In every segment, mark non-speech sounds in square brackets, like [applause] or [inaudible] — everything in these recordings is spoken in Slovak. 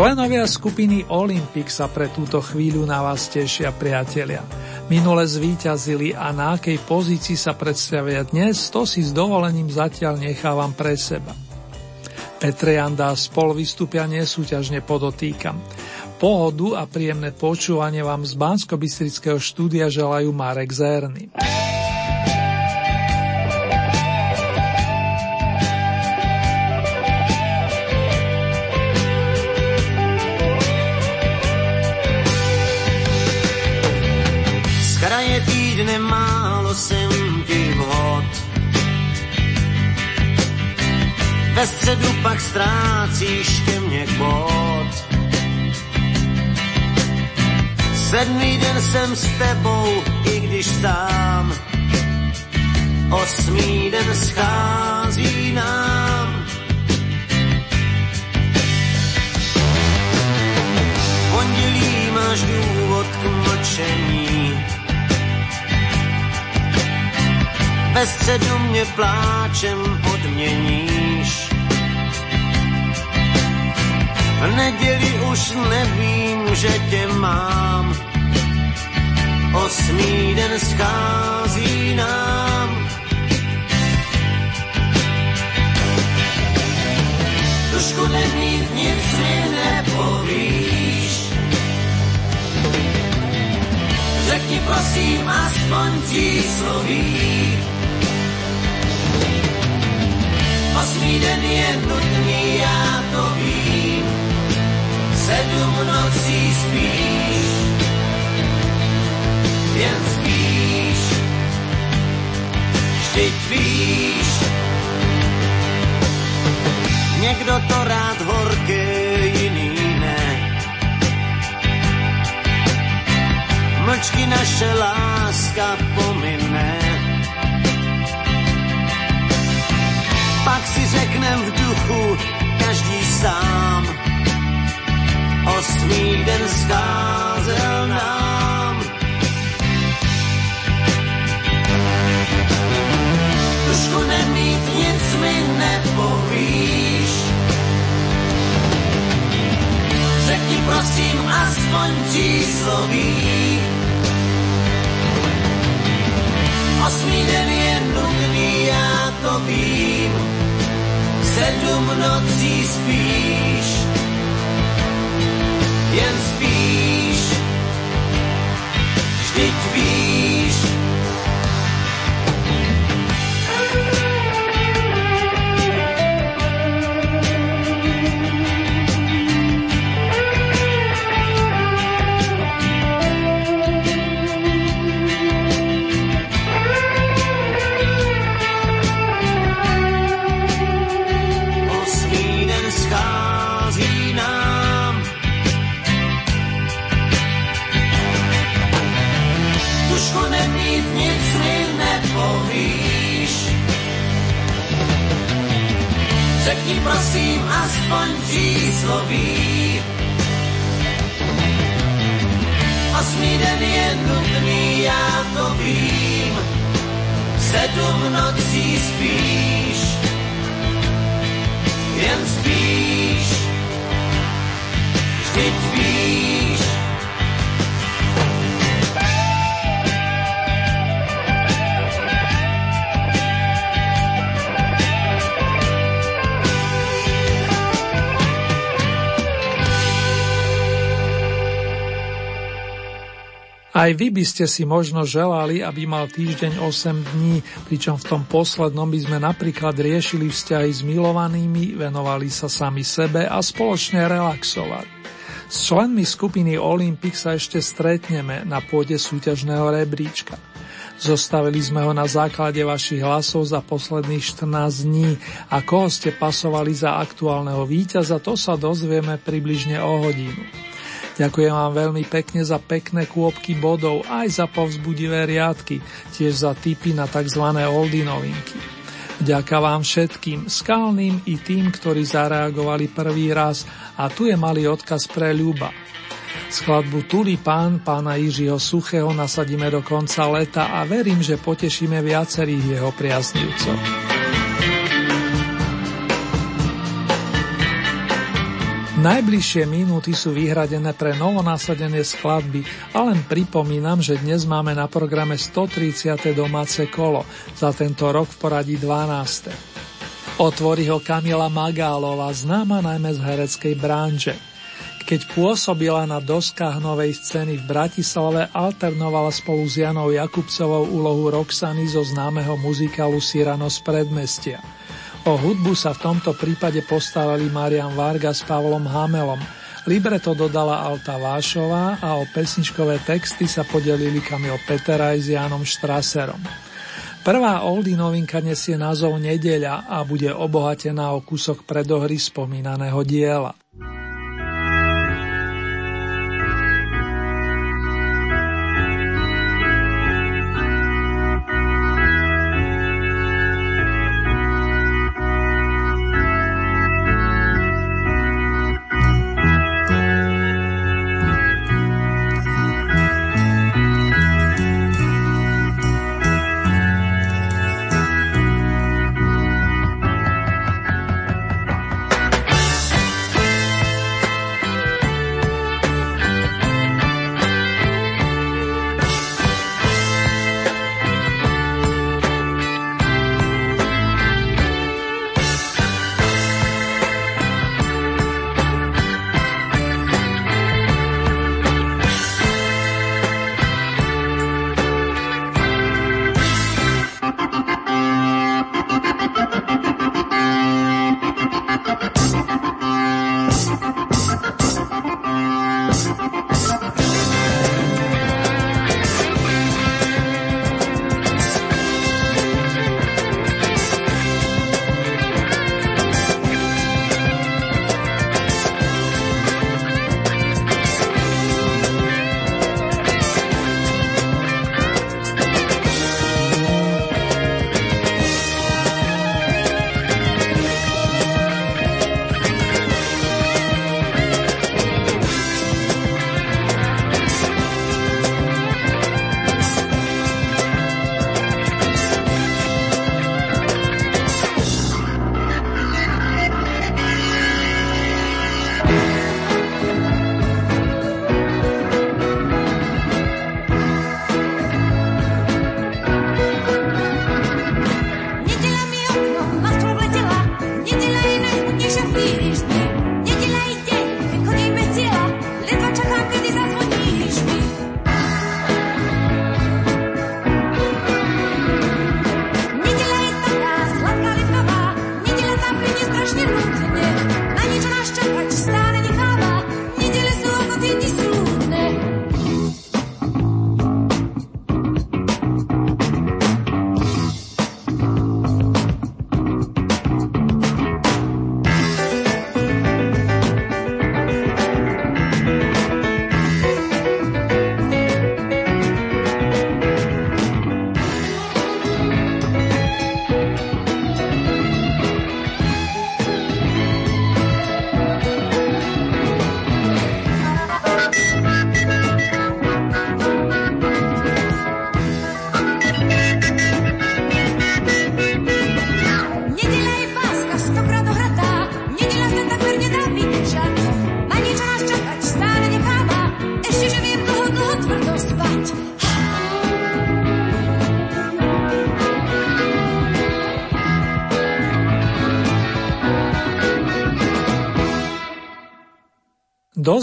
Členovia skupiny Olympic sa pre túto chvíľu na vás tešia, priatelia. Minule zvíťazili a na akej pozícii sa predstavia dnes, to si s dovolením zatiaľ nechávam pre seba. Petre Janda spol vystúpia nesúťažne podotýkam. Pohodu a príjemné počúvanie vám z bansko štúdia želajú Marek Zerny. Ve středu pak ztrácíš ke mně kód. Sedmý den jsem s tebou, i když sám. Osmý den schází nám. Pondělí máš důvod k mlčení ve středu mě pláčem odměníš. V neděli už nevím, že tě mám, osmý den schází nám. Trošku nemít nic mi nepovíš, řekni prosím aspoň čísloví. Osmý den je nutný, já to vím. Sedm nocí spíš, jen spíš. Vždyť víš, někdo to rád horké, jiný ne. Mlčky naše láska pomine pak si řeknem v duchu každý sám. Osmý den scházel nám. Trošku nemít nic mi nepovíš. Řekni prosím aspoň číslový. Osmý den je nudný, já to vím sedm nocí spíš, jen spíš, vždyť víš, prosím aspoň čísloví. Osmý den je nutný, já to vím. Sedm nocí spíš, jen spíš. Vždyť víš, Aj vy by ste si možno želali, aby mal týždeň 8 dní, pričom v tom poslednom by sme napríklad riešili vzťahy s milovanými, venovali sa sami sebe a spoločne relaxovať. S členmi skupiny Olympic sa ešte stretneme na pôde súťažného rebríčka. Zostavili sme ho na základe vašich hlasov za posledných 14 dní a koho ste pasovali za aktuálneho víťaza, to sa dozvieme približne o hodinu. Ďakujem vám veľmi pekne za pekné kôpky bodov, aj za povzbudivé riadky, tiež za tipy na tzv. oldy novinky. Ďaká vám všetkým, skalným i tým, ktorí zareagovali prvý raz a tu je malý odkaz pre Ľuba. Skladbu Tulipán pána Jiřího Suchého nasadíme do konca leta a verím, že potešíme viacerých jeho priaznivcov. Najbližšie minúty sú vyhradené pre novonasadené skladby a len pripomínam, že dnes máme na programe 130. domáce kolo, za tento rok v poradí 12. Otvorí ho Kamila Magálova, známa najmä z hereckej branže. Keď pôsobila na doskách novej scény v Bratislave, alternovala spolu s Janou Jakubcovou úlohu Roxany zo známeho muzikálu Sirano z predmestia. O hudbu sa v tomto prípade postarali Marian Varga s Pavlom Hamelom. Libreto dodala Alta Vášová a o pesničkové texty sa podelili Kamil Peteraj s Jánom Štraserom. Prvá oldy novinka nesie názov Nedeľa a bude obohatená o kúsok predohry spomínaného diela.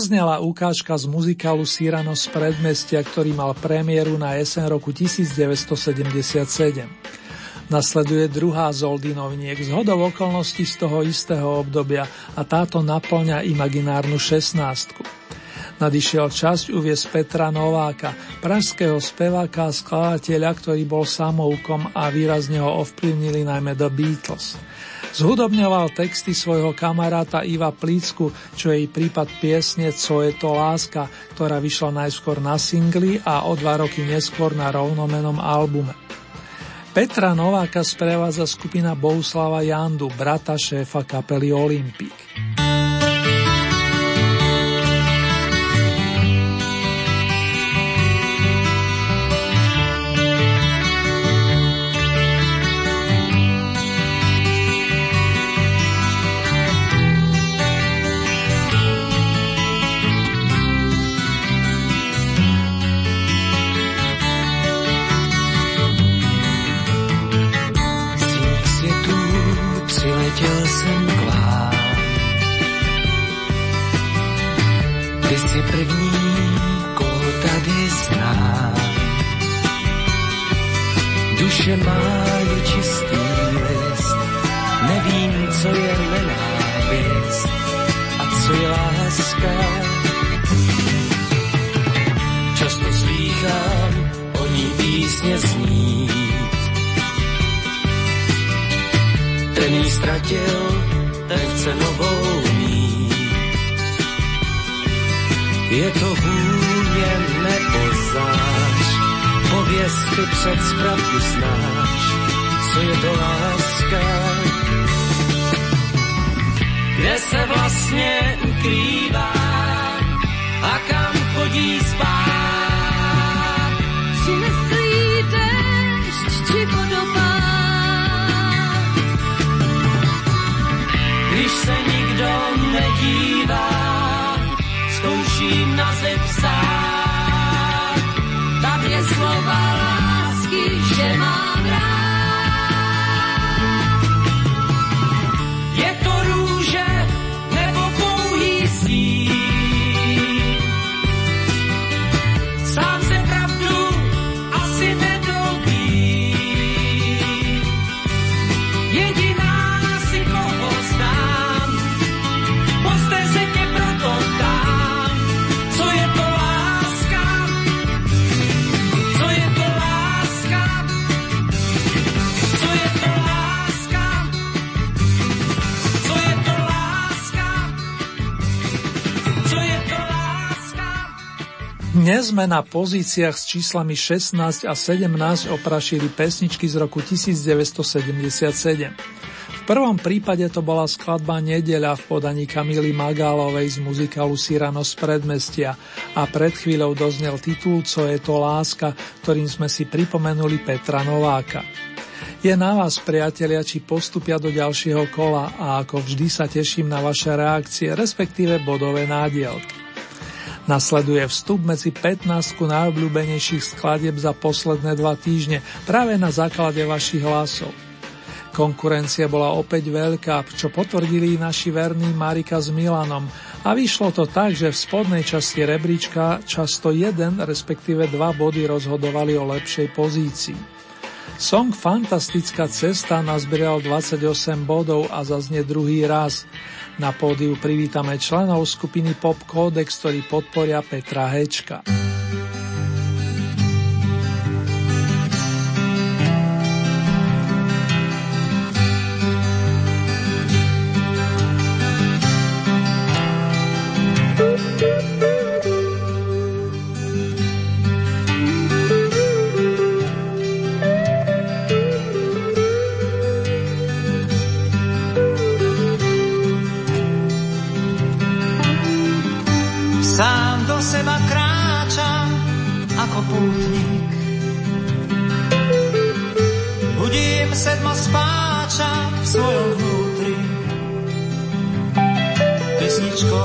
Doznela ukážka z muzikálu Cyrano z predmestia, ktorý mal premiéru na jesen roku 1977. Nasleduje druhá z Oldinovniek z hodov okolností z toho istého obdobia a táto naplňa imaginárnu šestnástku. Nadišiel časť uviesť Petra Nováka, pražského speváka a skladateľa, ktorý bol samoukom a výrazne ho ovplyvnili najmä The Beatles. Zhudobňoval texty svojho kamaráta Iva Plícku, čo jej prípad piesne Co je to láska, ktorá vyšla najskôr na singli a o dva roky neskôr na rovnomenom albume. Petra Nováka sprevádza skupina Bohuslava Jandu, brata šéfa kapely Olympik. Znít. Ten jí ztratil, ten chce novou mít. Je to vůně nepoznáš, pověsty před zpravdu znáš, co je to láska. Kde se vlastně ukrývá a kam chodí spát. Dnes sme na pozíciách s číslami 16 a 17 oprašili pesničky z roku 1977. V prvom prípade to bola skladba Nedeľa v podaní Kamily Magálovej z muzikálu Sirano z predmestia a pred chvíľou doznel titul Co je to láska, ktorým sme si pripomenuli Petra Nováka. Je na vás, priatelia, či postupia do ďalšieho kola a ako vždy sa teším na vaše reakcie, respektíve bodové nádielky. Nasleduje vstup medzi 15 najobľúbenejších skladieb za posledné dva týždne práve na základe vašich hlasov. Konkurencia bola opäť veľká, čo potvrdili naši verní Marika s Milanom a vyšlo to tak, že v spodnej časti rebríčka často jeden, respektíve dva body rozhodovali o lepšej pozícii. Song Fantastická cesta nazbieral 28 bodov a zaznie druhý raz. Na pódiu privítame členov skupiny Pop Codex, ktorí podporia Petra Hečka. poutník. Budím sedma spáča v svojom vnútri. pesničko,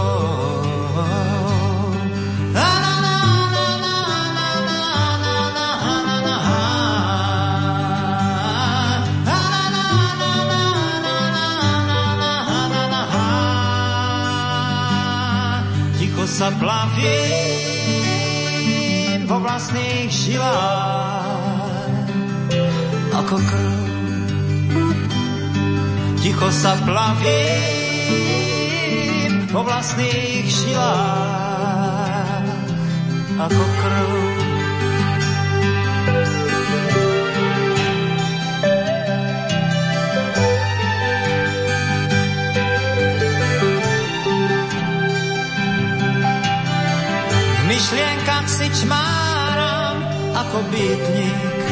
sa plaví vlastných žilách. ako krv. Myšlienkach si čmáram ako bytník.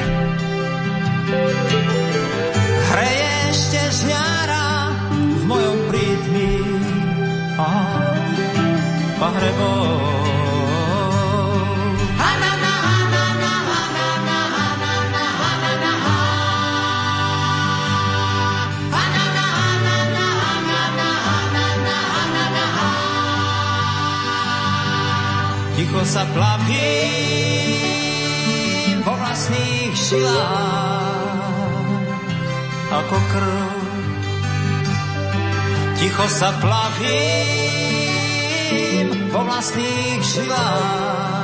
Hreje ešte žňára v mojom prítmi. A pahrebou. Ticho sa plavím vo vlastných žilách ako krv. Ticho sa plavím vo vlastných žilách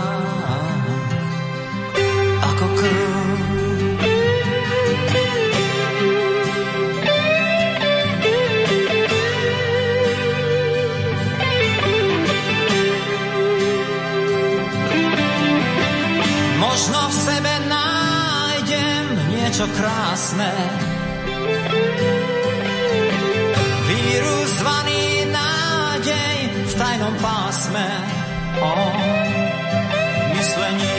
niečo krásne. Vírus zvaný nádej v tajnom pásme. O myslení.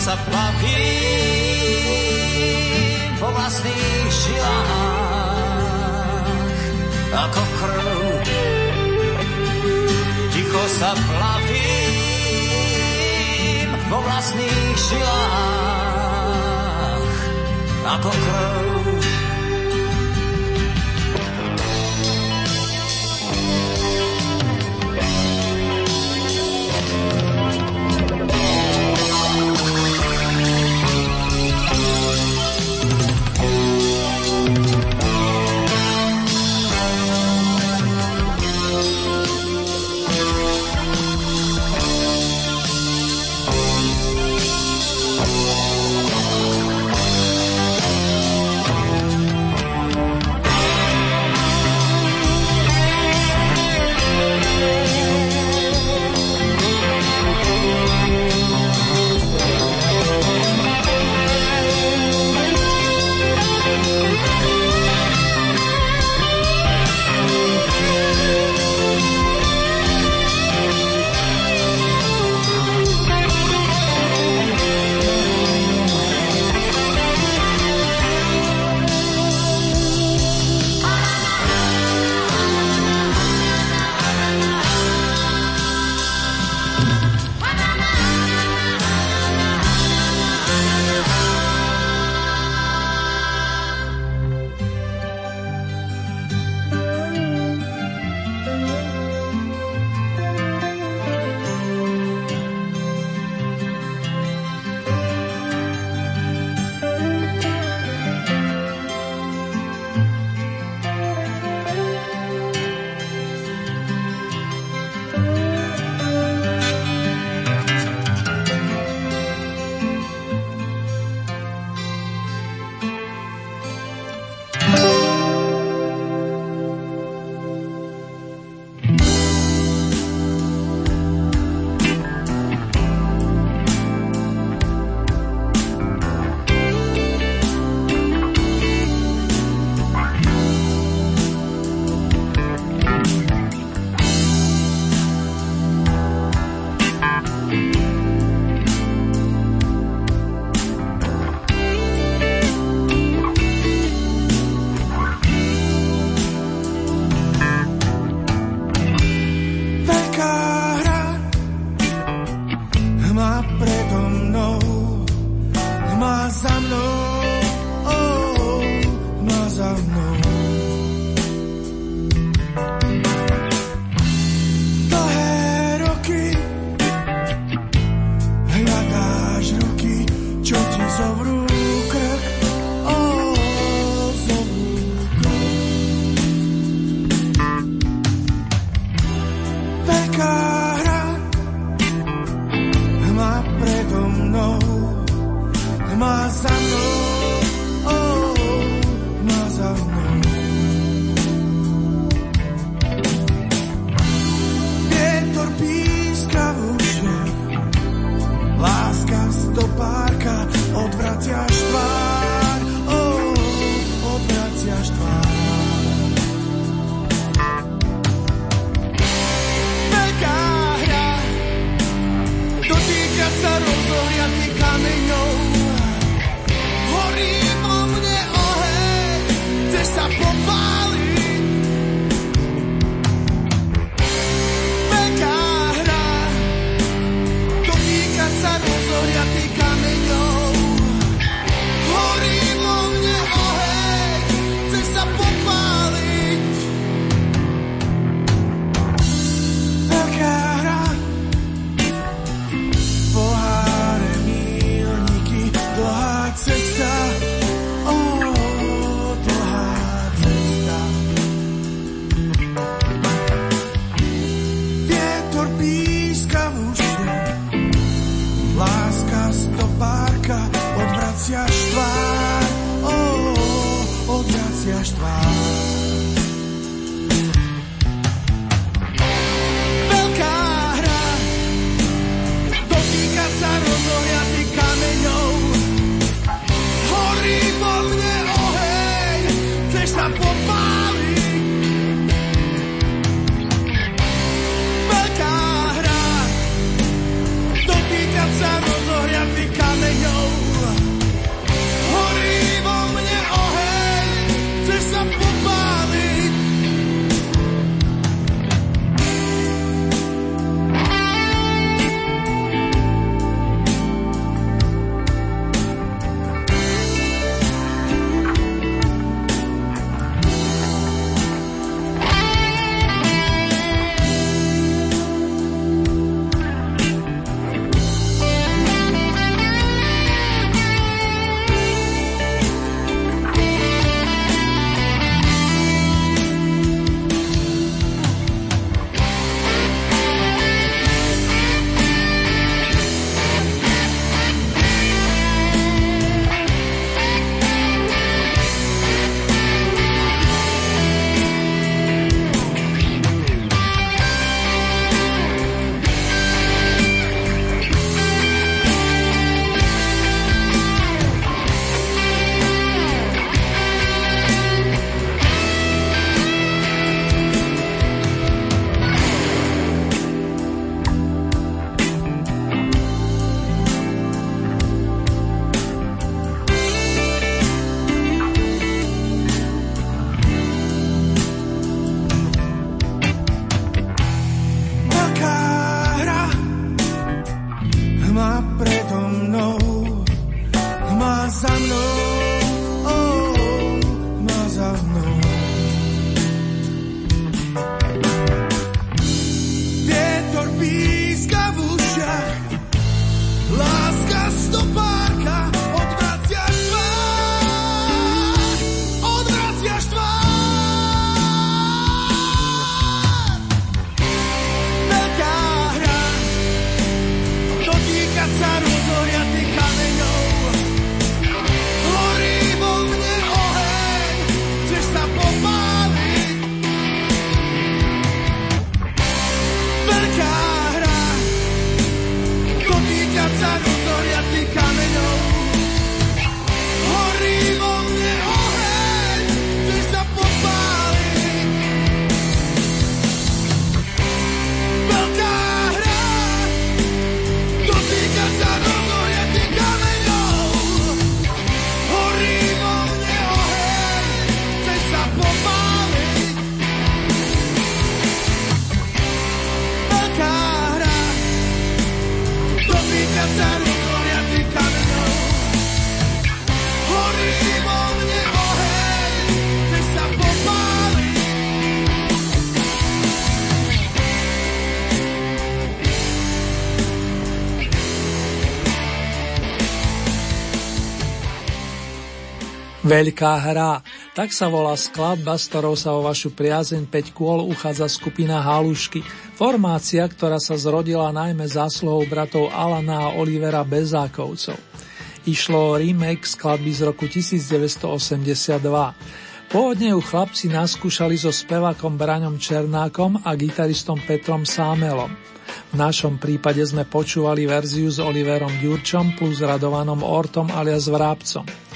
Sa plavím vo vlastných žilách ako krv. Ticho sa plavím vo vlastných žilách ako krv. Veľká hra, tak sa volá skladba, s ktorou sa o vašu priazeň 5 kôl uchádza skupina Halušky, formácia, ktorá sa zrodila najmä zásluhou bratov Alana a Olivera Bezákovcov. Išlo o remake skladby z roku 1982. Pôvodne ju chlapci naskúšali so spevakom Braňom Černákom a gitaristom Petrom Sámelom. V našom prípade sme počúvali verziu s Oliverom Ďurčom plus Radovanom Ortom alias Vrábcom.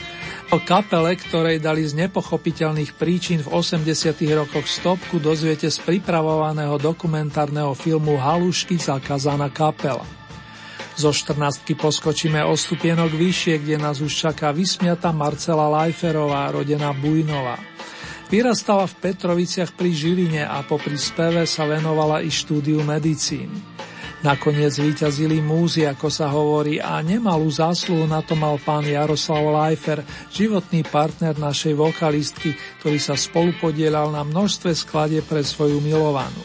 O kapele, ktorej dali z nepochopiteľných príčin v 80. rokoch stopku, dozviete z pripravovaného dokumentárneho filmu Halušky zakázaná kapela. Zo 14 poskočíme o stupienok vyššie, kde nás už čaká vysmiata Marcela Lajferová, rodená Bujnová. Vyrastala v Petroviciach pri Žiline a popri speve sa venovala i štúdiu medicíny. Nakoniec vyťazili múzy, ako sa hovorí, a nemalú zásluhu na to mal pán Jaroslav Lajfer, životný partner našej vokalistky, ktorý sa spolupodielal na množstve skladie pre svoju milovanú.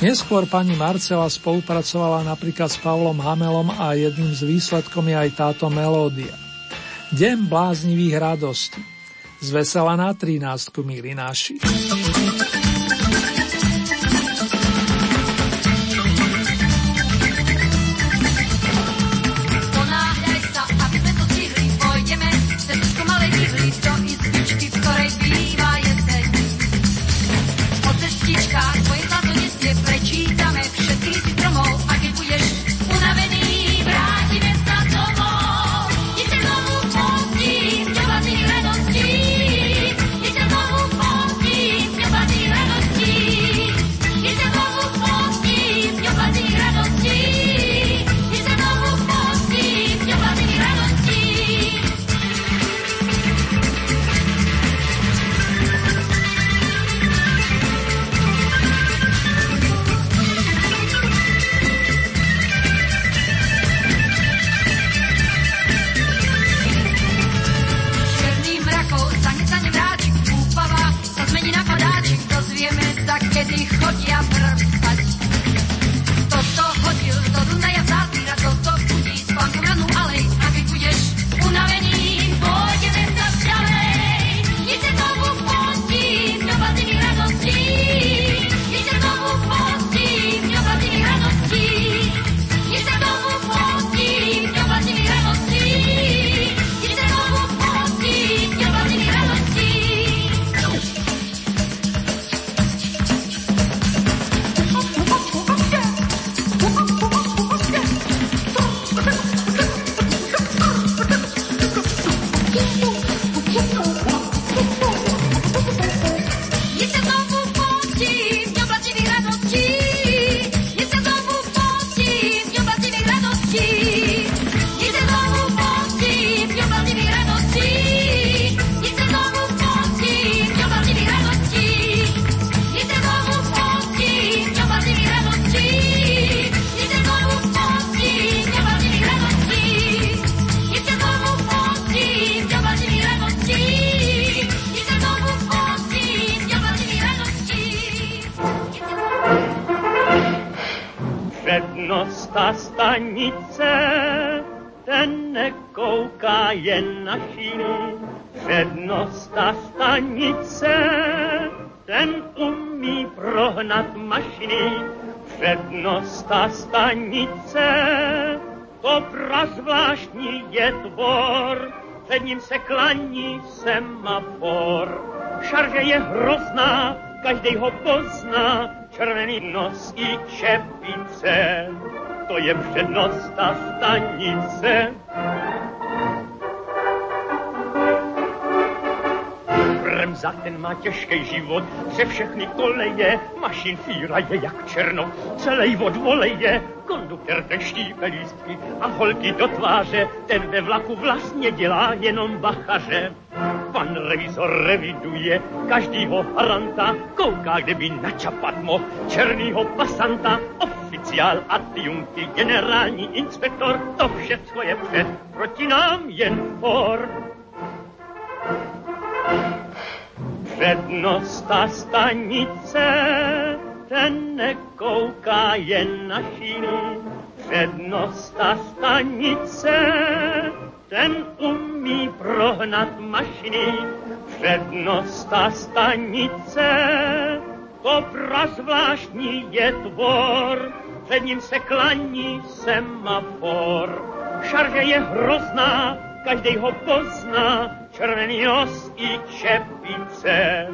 Neskôr pani Marcela spolupracovala napríklad s Pavlom Hamelom a jedným z výsledkom je aj táto melódia. Deň bláznivých radostí. Zvesela na 13, milí naši. Ta stanice, to prazvláštní je tvor, před ním se klaní semafor. Šarže je hrozná, každý ho pozná, červený nos i čepice, to je přednost ta stanice. Za ten má těžký život, pře všechny koleje, mašin fíra je jak černo, celý od voleje, konduktor ten štípe lístky a holky do tváře, ten ve vlaku vlastně dělá jenom bachaře. Pan revizor reviduje každýho haranta, kouká, kde by načapat mohl černýho pasanta, oficiál, adjunky, generální inspektor, to všechno je před, proti nám jen for. Přednost ta stanice, ten nekouká jen na šíny. Přednost ta stanice, ten umí prohnat mašiny. Ta stanice, to prazvláštní je tvor, před ním se klaní semafor. Šarže je hrozná, každý ho pozná, červený nos i čepice,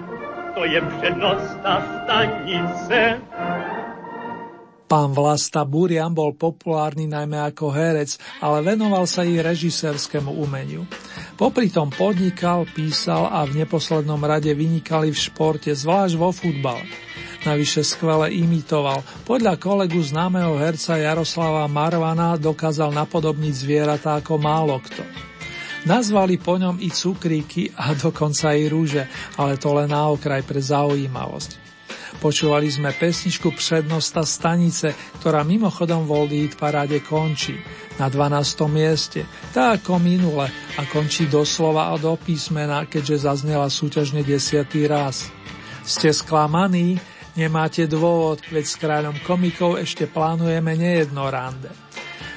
to je přednost a stanice. Pán Vlasta Burian bol populárny najmä ako herec, ale venoval sa i režisérskému umeniu. Popri tom podnikal, písal a v neposlednom rade vynikali v športe, zvlášť vo futbale. Navyše skvele imitoval. Podľa kolegu známeho herca Jaroslava Marvana dokázal napodobniť zvieratá ako málo kto. Nazvali po ňom i cukríky a dokonca i rúže, ale to len na okraj pre zaujímavosť. Počúvali sme pesničku Přednosta stanice, ktorá mimochodom v Old paráde končí na 12. mieste, tak ako minule a končí doslova a do písmena, keďže zaznela súťažne desiatý raz. Ste sklamaní? Nemáte dôvod, veď s kráľom komikov ešte plánujeme nejedno rande.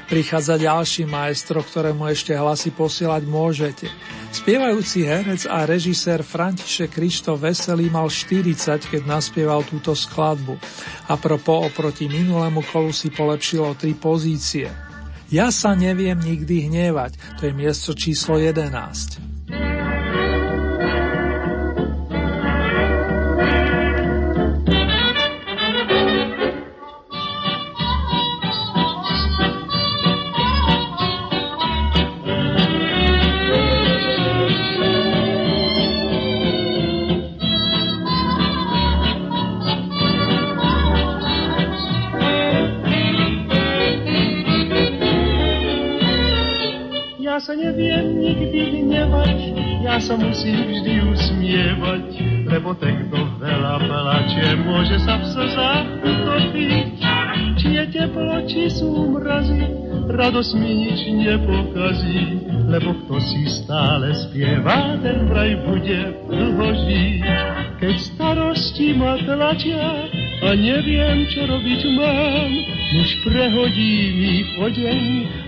Prichádza ďalší maestro, ktorému ešte hlasy posielať môžete. Spievajúci herec a režisér František Krištof Veselý mal 40, keď naspieval túto skladbu. A propo oproti minulému kolu si polepšilo tri pozície. Ja sa neviem nikdy hnevať, to je miesto číslo 11. radosť mi nič nepokazí, lebo kto si stále spieva, ten vraj bude dlho žiť. Keď starosti ma tlačia a neviem, čo robiť mám, už prehodím ich odeň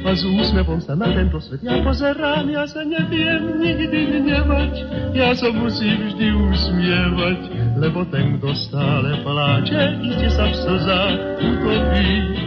a s úsmevom sa na tento svet ja pozerám, ja sa neviem nikdy hnevať, ja sa musím vždy usmievať, lebo ten, kto stále pláče, iste sa v slzách utopí.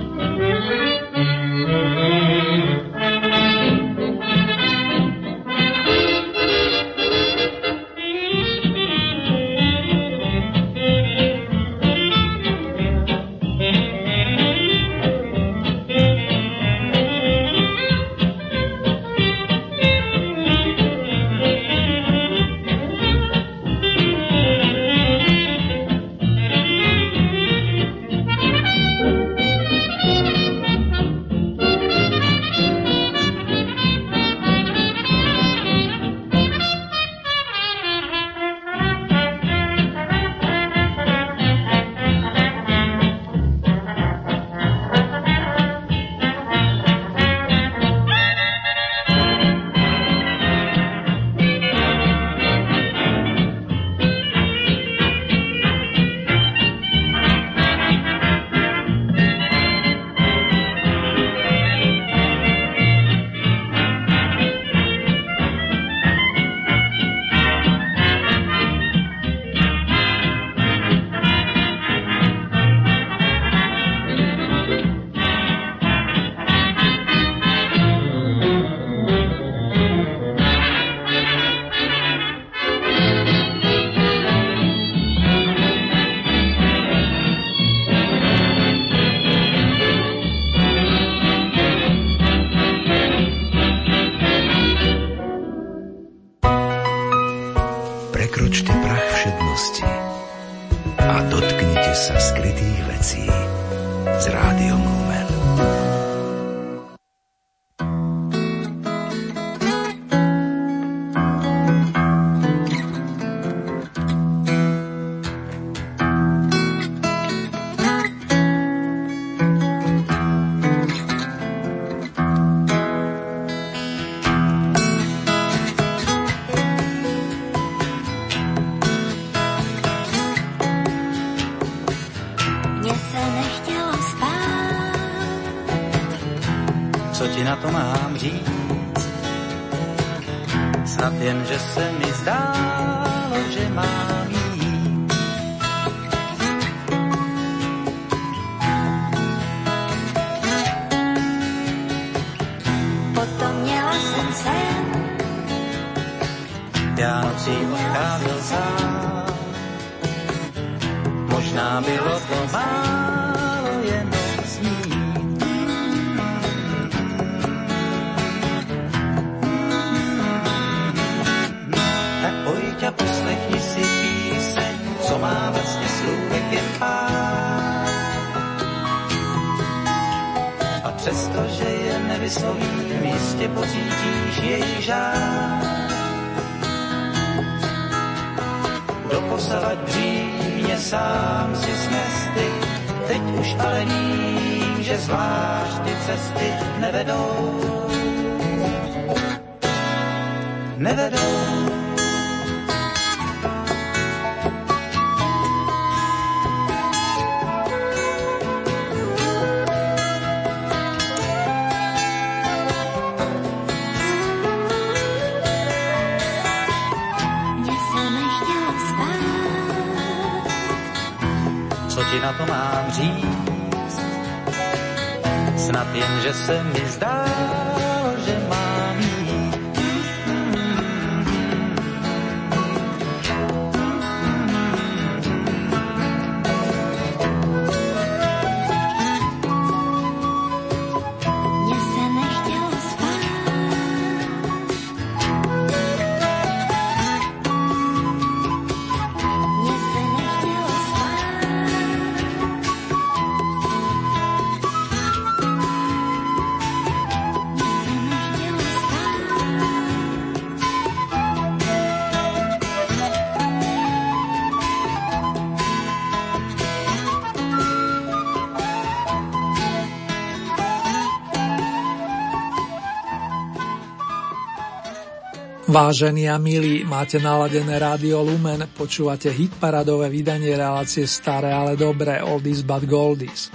Vážení a milí, máte naladené rádio Lumen, počúvate hitparadové vydanie relácie Staré, ale dobré, Oldies but Goldies.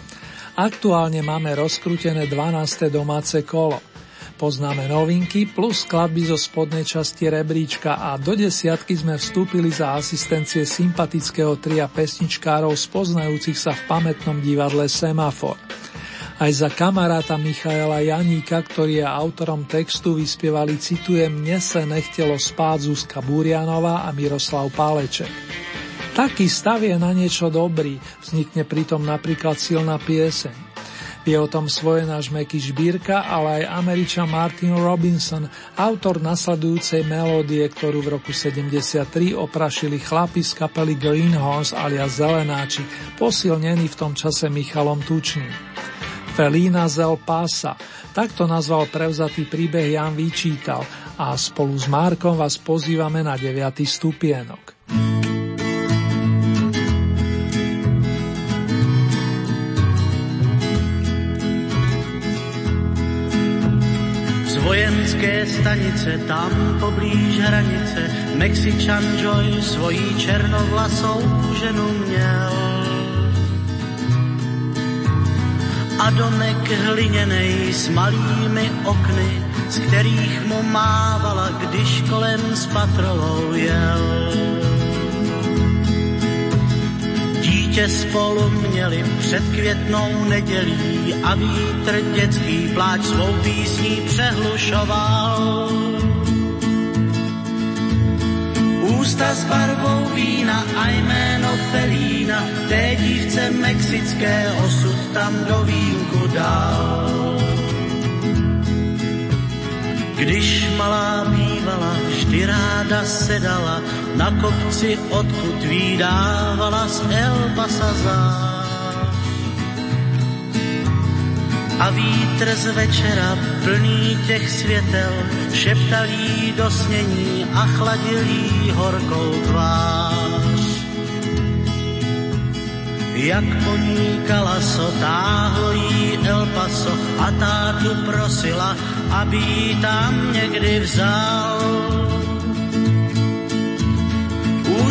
Aktuálne máme rozkrútené 12. domáce kolo. Poznáme novinky plus skladby zo spodnej časti rebríčka a do desiatky sme vstúpili za asistencie sympatického tria pesničkárov spoznajúcich sa v pamätnom divadle Semafor. Aj za kamaráta Michaela Janíka, ktorý je autorom textu, vyspievali, citujem, Mne sa nechtelo spáť Zuzka Burianova a Miroslav Páleček. Taký stav je na niečo dobrý, vznikne pritom napríklad silná pieseň. Vie o tom svoje náš Meky Žbírka, ale aj Američan Martin Robinson, autor nasledujúcej melódie, ktorú v roku 73 oprašili chlapi z kapely Greenhorns alias Zelenáči, posilnení v tom čase Michalom Tučným. Felína zel pása. Takto nazval prevzatý príbeh Jan Vyčítal a spolu s Márkom vás pozývame na 9. stupienok. Z vojenské stanice tam poblíž hranice Mexičan Joy svojí černovlasou ženu měl a domek hliněnej s malými okny, z kterých mu mávala, když kolem s patrolou jel. Dítě spolu měli před květnou nedělí a vítr dětský pláč svou písní přehlušoval. Ústa s barvou vína a jméno Felína, té dívce mexické osud tam do vínku dal. Když malá bývala, vždy ráda sedala na kopci, odkud výdávala z Elba Sazár a vítr z večera plný těch světel šeptal jí do snění a chladil jí horkou tvář. Jak po ní kalaso táhlo jí El Paso a tá tu prosila, aby jí tam někdy vzal.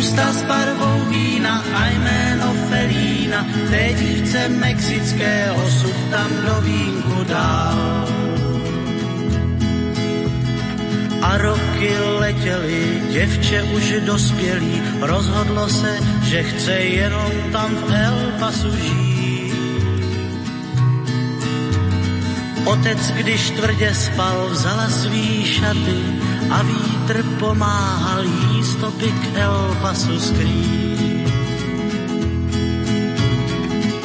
Ústa s barvou vína a jméno Felína, té dívce mexické osud tam do vínku dál. A roky letěly, děvče už dospělý, rozhodlo se, že chce jenom tam v El Pasu. Otec, když tvrdě spal, vzala svý šaty a vítr pomáhal jí stopy k El Pasu skrýt.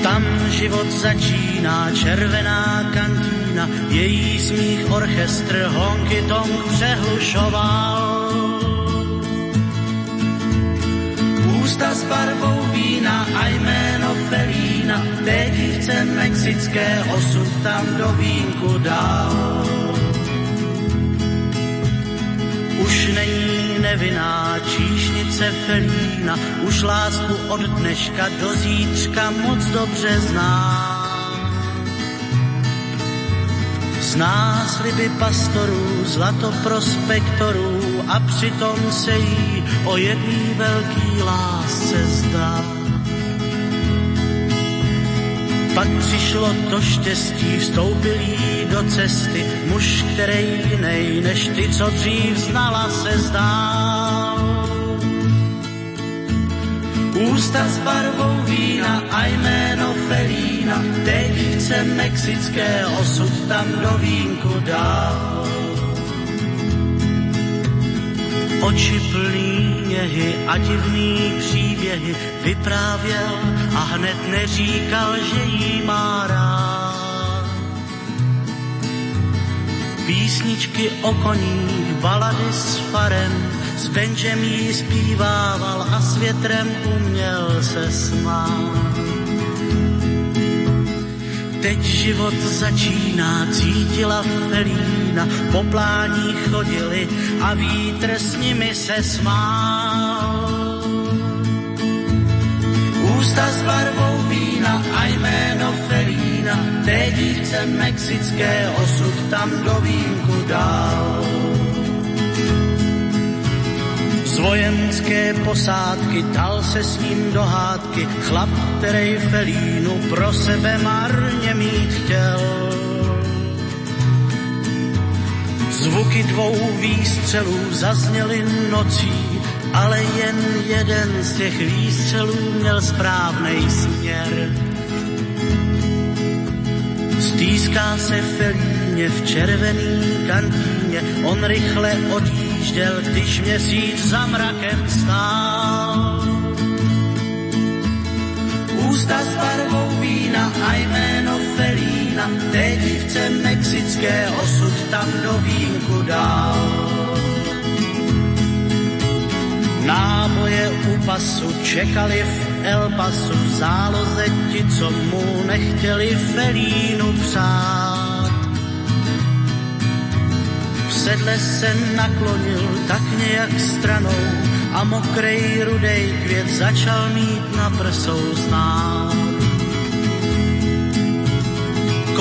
Tam život začíná, červená kantína, její smích orchestr honky tong přehlušoval Ústa s barvou vína a jméno Felína, té dívce mexické osud tam do vínku dal. Už není nevinná číšnice Felína, už lásku od dneška do zítřka moc dobře zná. Zná sliby pastorů, zlato prospektorů a přitom se jí o jedný velký lásce zdá. Pak přišlo to štěstí, vstoupil jí do cesty, muž, který jinej než ty, co dřív znala, se zdál. Ústa s barvou vína a jméno Felína, té dívce mexické osud tam do vínku dál. Oči plný něhy a divný příběhy vyprávěl a hned neříkal, že jí má rád. Písničky o koních, balady s farem, s benžem jí zpívával a s větrem uměl se smát. Teď život začíná, cítila Felína, po plání chodili a vítr s nimi se smál. Ústa s barvou vína a jméno Felína, té dívce mexické osud tam do vínku dál. Vojenské posádky, dal se s ním do hádky, chlap, který Felínu pro sebe marně mít chtěl. Zvuky dvou výstřelů zazněly nocí, ale jen jeden z těch výstřelů měl správný směr. Stýská se Felíně v červený kantýně, on rychle odjížděl, když měsíc za mrakem stál. Ústa s barvou vína a jméno Felína, té dívce mexické osud tam do vínku dál. Náboje u pasu čekali v El Pasu v záloze ti, co mu nechtěli Felínu přát. sedle se naklonil tak nějak stranou a mokrej rudej květ začal mít na prsou znát.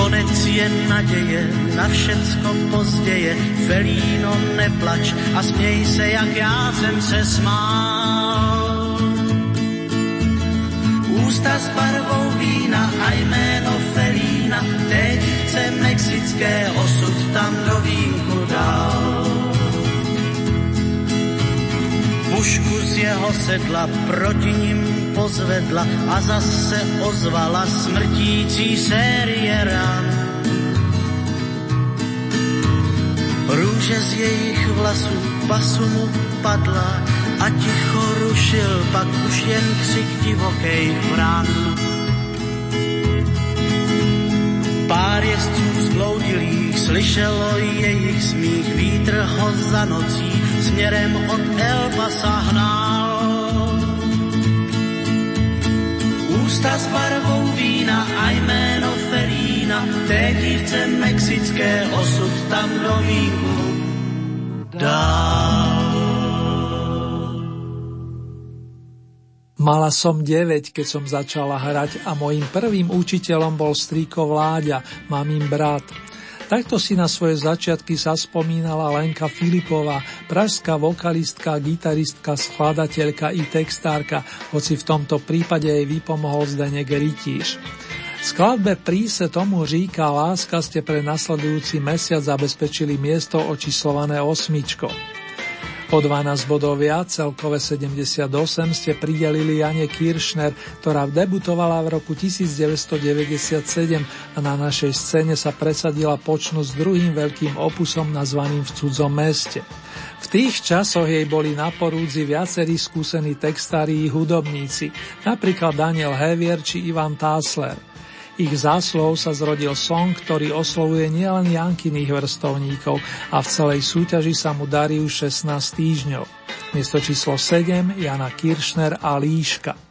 Konec je naděje, na všecko pozděje, Felíno neplač a směj se, jak já jsem se smál. Ústa s barvou vína a jméno Felína, té dívce mexické osud tam do vínku dál. Pušku z jeho sedla proti ním pozvedla a zase ozvala smrtící série ran. Růže z jejich vlasů pasu mu padla a ticho rušil pak už jen křik divokej vran. Pár jezdců zbloudilých slyšelo jejich smích, vítr ho za nocí směrem od Elba sahnal. Ústa s barvou vína a jméno Felína, té dívce mexické osud tam do vínku dál. Mala som 9, keď som začala hrať a mojim prvým učiteľom bol strýko Vláďa, mamín brat. Takto si na svoje začiatky sa spomínala Lenka Filipová, pražská vokalistka, gitaristka, skladateľka i textárka, hoci v tomto prípade jej vypomohol Zdenek Rytíš. Skladbe Príse tomu říká láska ste pre nasledujúci mesiac zabezpečili miesto očíslované osmičko. O 12 bodov viac, celkové 78, ste pridelili Jane Kiršner, ktorá debutovala v roku 1997 a na našej scéne sa presadila počnú s druhým veľkým opusom nazvaným V cudzom meste. V tých časoch jej boli na porúdzi viacerí skúsení textári i hudobníci, napríklad Daniel Hevier či Ivan Tásler. Ich záslov sa zrodil song, ktorý oslovuje nielen Jankyných vrstovníkov a v celej súťaži sa mu darí už 16 týždňov. Miesto číslo 7 Jana Kiršner a Líška.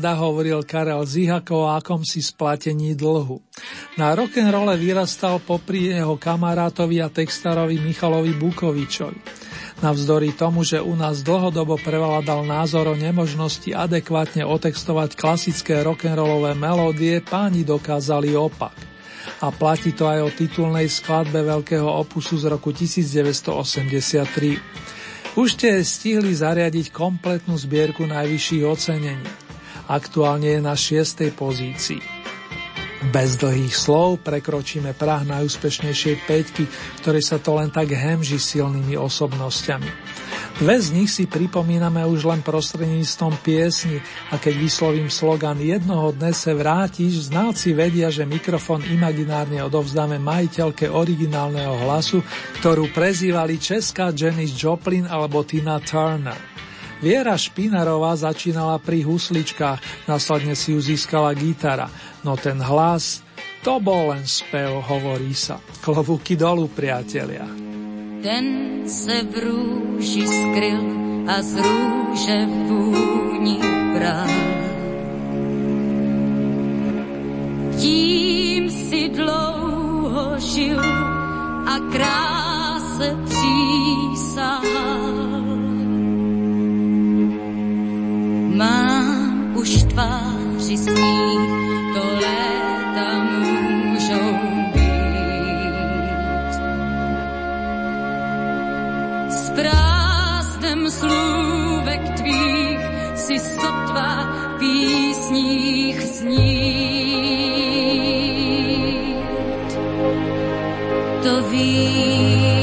Paráda hovoril Karel Zihako o akomsi splatení dlhu. Na rock'n'rolle vyrastal popri jeho kamarátovi a textárovi Michalovi Bukovičovi. Navzdory tomu, že u nás dlhodobo prevládal názor o nemožnosti adekvátne otextovať klasické rock'n'rollové melódie, páni dokázali opak. A platí to aj o titulnej skladbe veľkého opusu z roku 1983. Už ste stihli zariadiť kompletnú zbierku najvyšších ocenení. Aktuálne je na šiestej pozícii. Bez dlhých slov prekročíme prah najúspešnejšej peťky, ktorej sa to len tak hemží silnými osobnosťami. Dve z nich si pripomíname už len prostredníctvom piesni a keď vyslovím slogan jednoho dne se vrátiš, znalci vedia, že mikrofón imaginárne odovzdáme majiteľke originálneho hlasu, ktorú prezývali česká Janis Joplin alebo Tina Turner. Viera Špinarová začínala pri husličkách, následne si ju získala gitara, no ten hlas, to bol len spev, hovorí sa. Klovúky dolu, priatelia. Ten se v růži skryl a z růže vůni bral. Tím si dlouho žil a kráse přísahal. Mám už tváři sníh, to léta můžou být. S prázdnem slůvek tvých si sotva písních snít. To víš,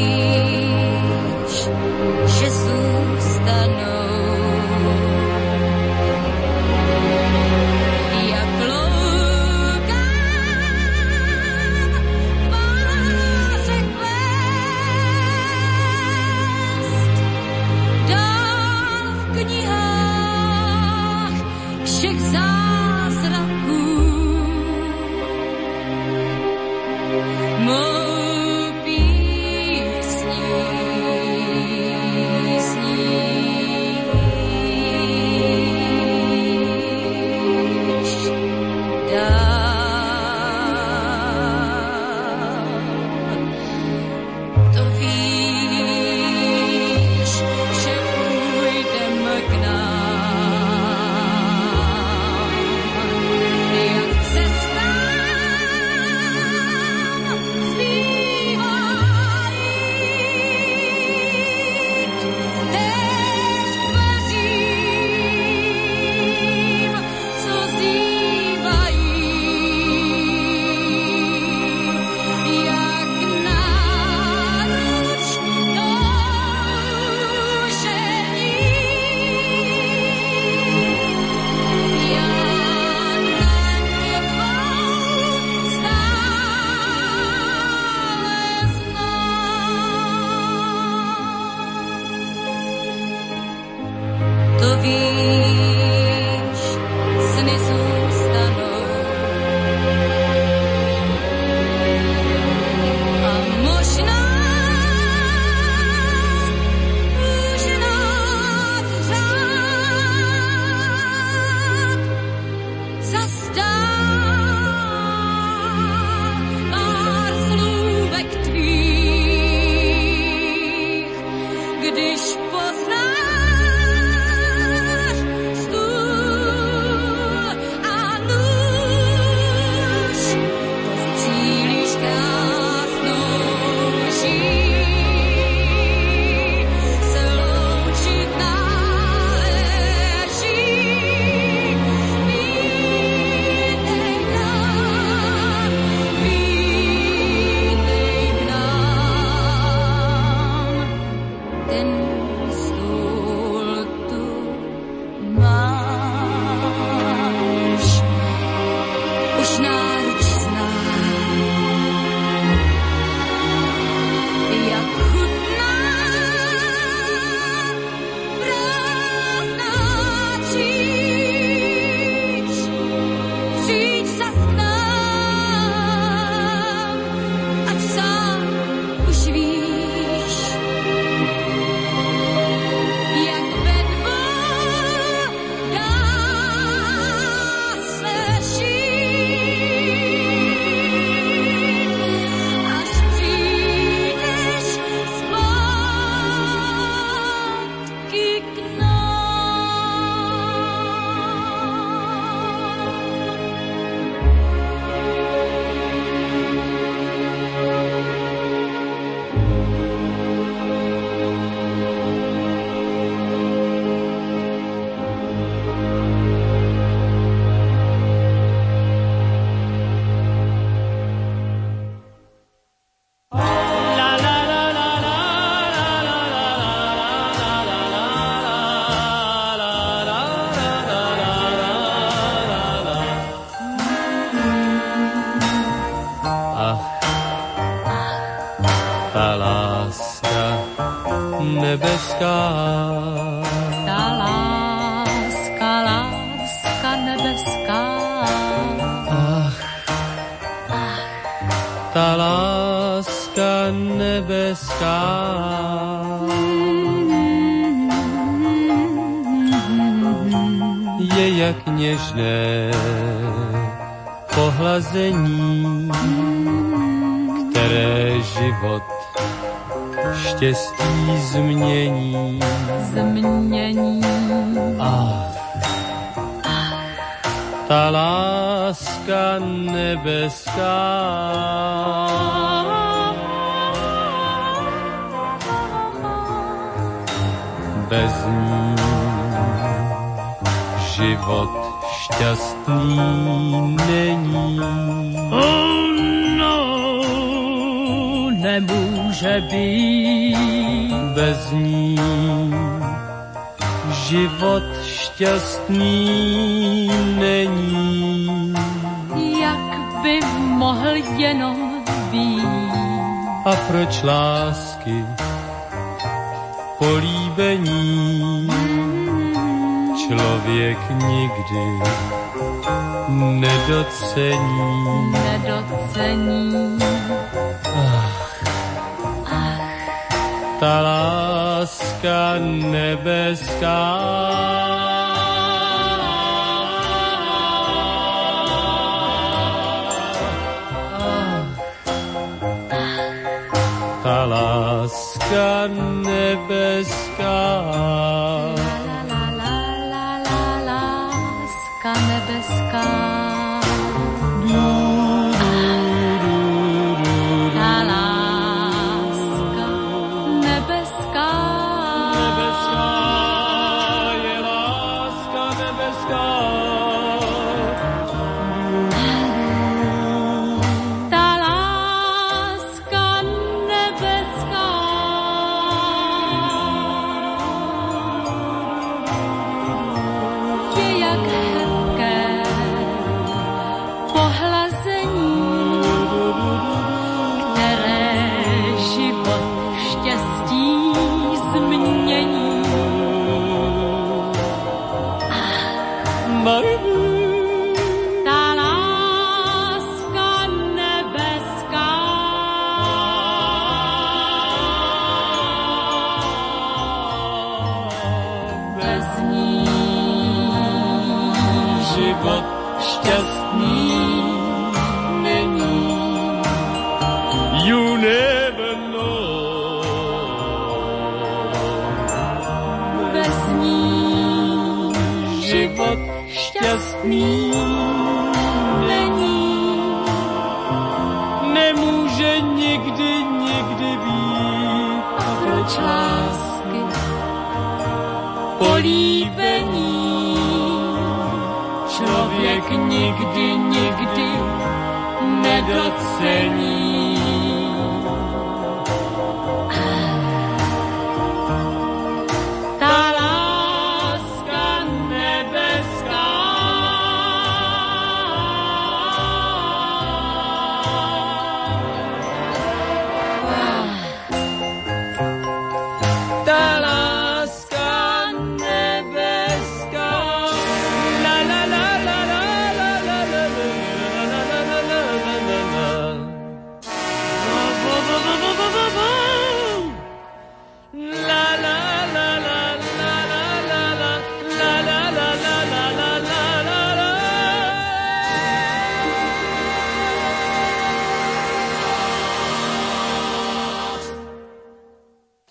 nedocení. Nedocení. Ach. Ach. Ta láska nebeská. Ach. Ta láska nebeská. nebeská.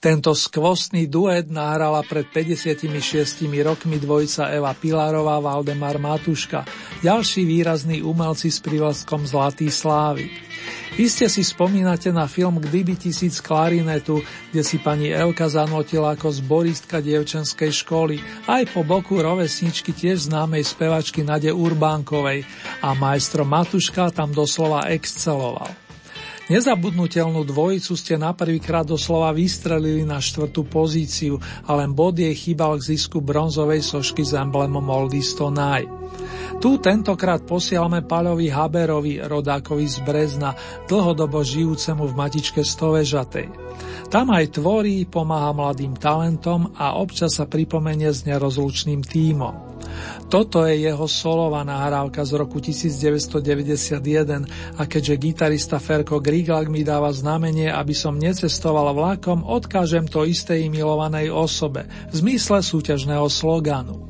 Tento skvostný duet nahrala pred 56 rokmi dvojica Eva Pilarová a Valdemar Matuška, ďalší výrazní umelci s prívlastkom Zlatý Slávy. Iste si spomínate na film Kdyby tisíc klarinetu, kde si pani Elka zanotila ako zboristka dievčenskej školy, aj po boku rovesničky tiež známej spevačky Nade Urbánkovej a majstro Matuška tam doslova exceloval. Nezabudnutelnú dvojicu ste na prvýkrát doslova vystrelili na štvrtú pozíciu a len bod jej chýbal k zisku bronzovej sošky s emblemom Oldies Tonight. Tu tentokrát posielame Paľovi Haberovi, rodákovi z Brezna, dlhodobo žijúcemu v matičke Stovežatej. Tam aj tvorí, pomáha mladým talentom a občas sa pripomenie s nerozlučným tímom. Toto je jeho solová nahrávka z roku 1991 a keďže gitarista Ferko Grigalk mi dáva znamenie, aby som necestoval vlakom, odkážem to istej milovanej osobe v zmysle súťažného slogánu.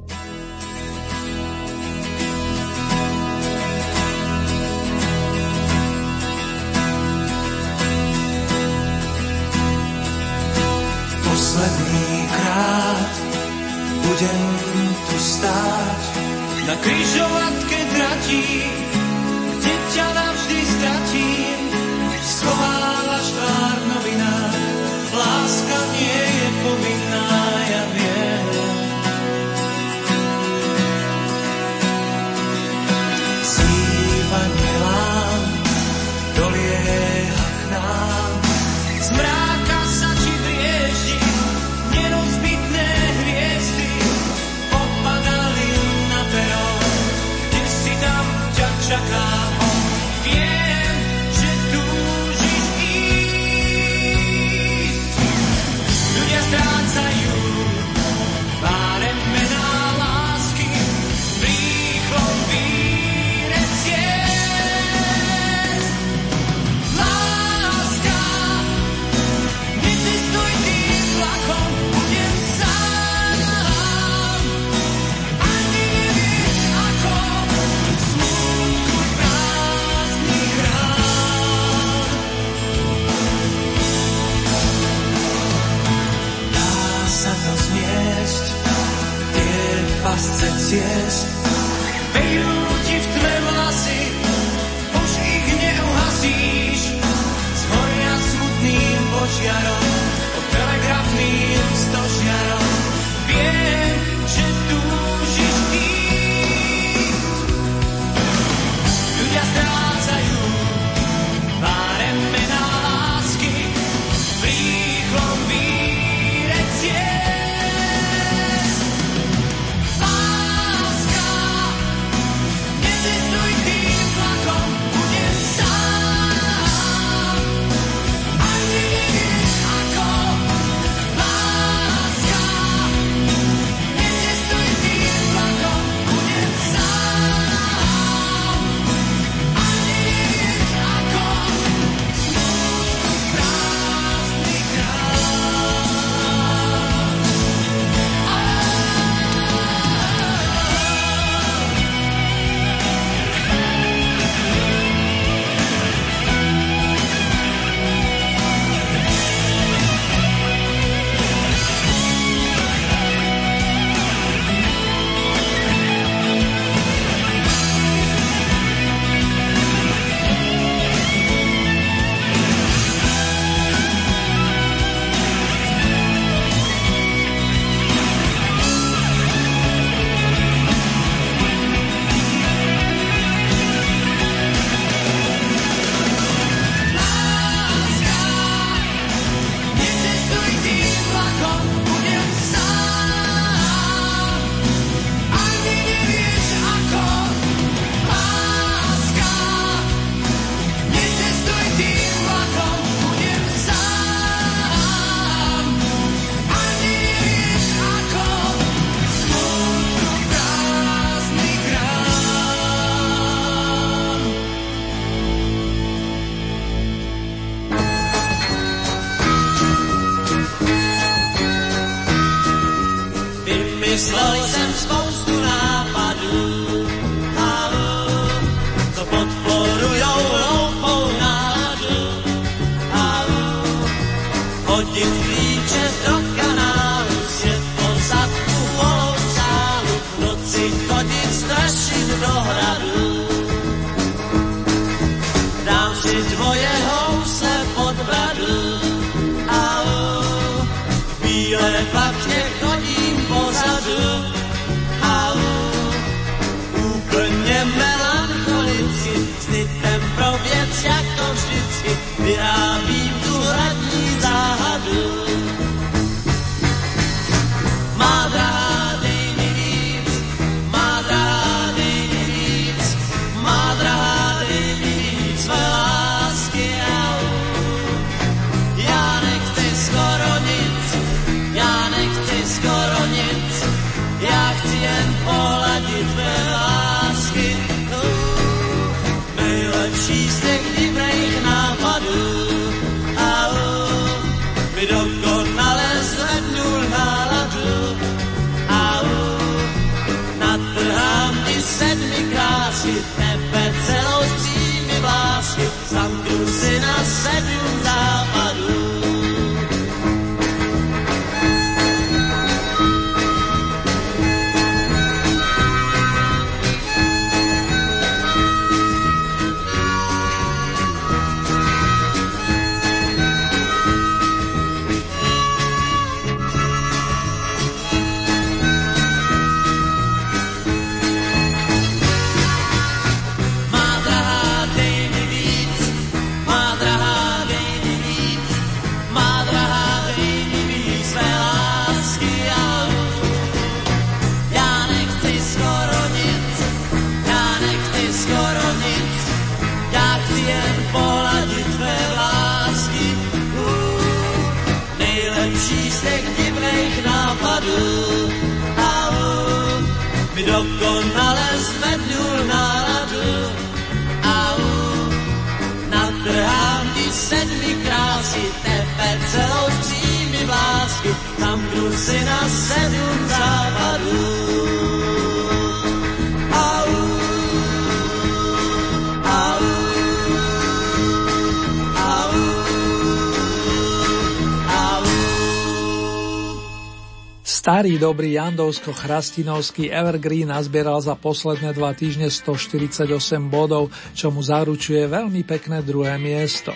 Starý dobrý Jandovsko-Chrastinovský Evergreen nazbieral za posledné dva týždne 148 bodov, čo mu zaručuje veľmi pekné druhé miesto.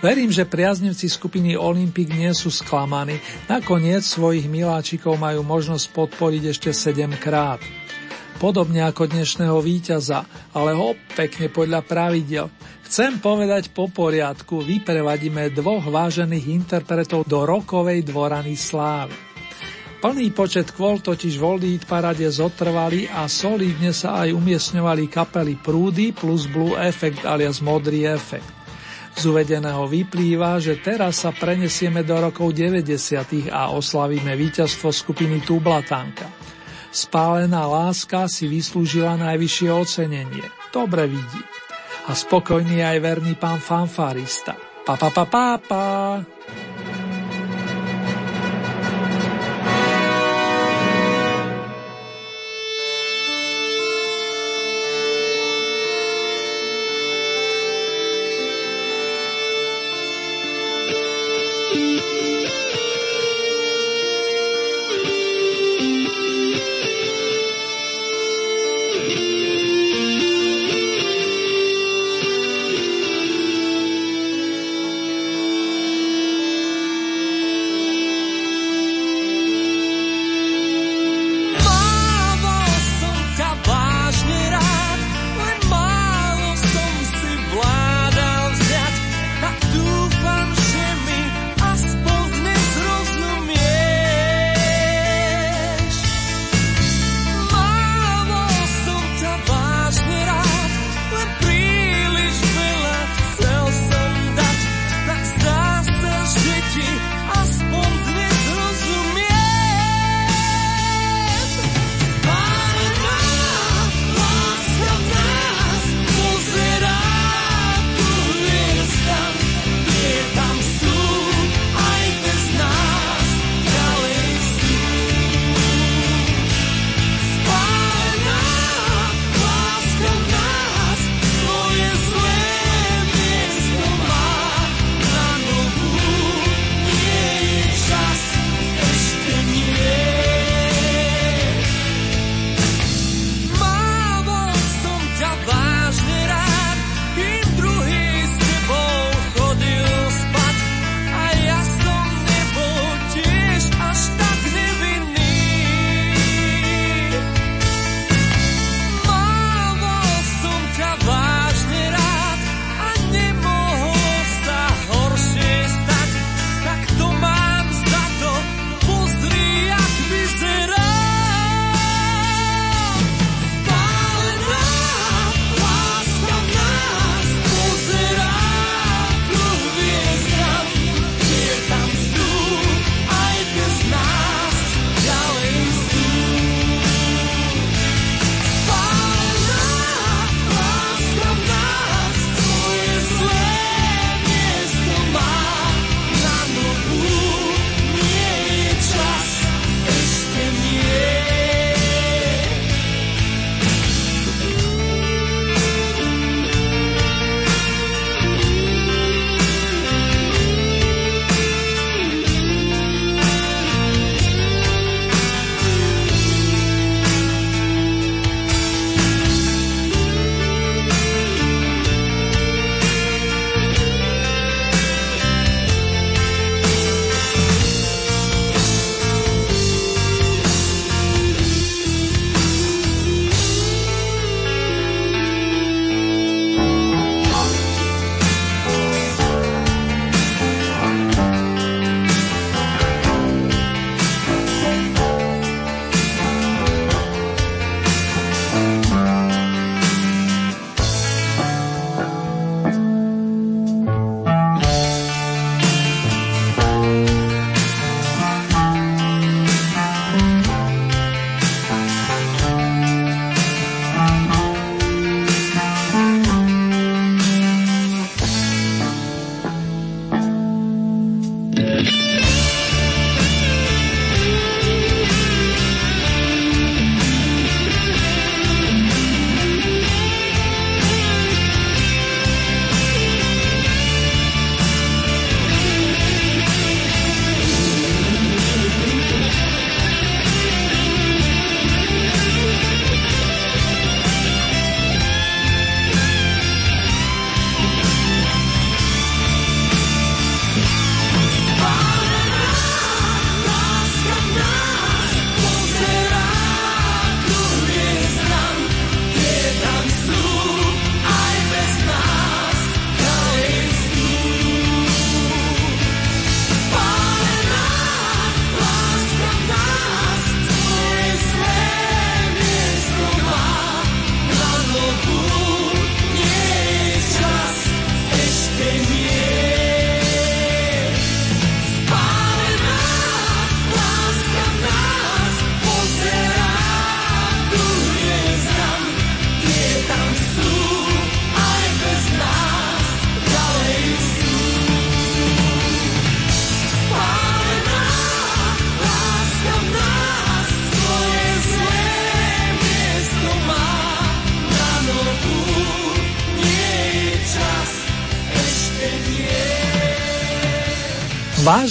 Verím, že priaznivci skupiny Olympic nie sú sklamaní, nakoniec svojich miláčikov majú možnosť podporiť ešte 7 krát. Podobne ako dnešného víťaza, ale ho pekne podľa pravidel. Chcem povedať po poriadku, vyprevadíme dvoch vážených interpretov do rokovej dvorany slávy. Plný počet kvôl totiž v parade zotrvali a solidne sa aj umiestňovali kapely Prúdy plus Blue Effect alias Modrý efekt. Z uvedeného vyplýva, že teraz sa prenesieme do rokov 90. a oslavíme víťazstvo skupiny Tublatanka. Spálená láska si vyslúžila najvyššie ocenenie. Dobre vidí. A spokojný aj verný pán fanfarista. Pa pa pa pa pa.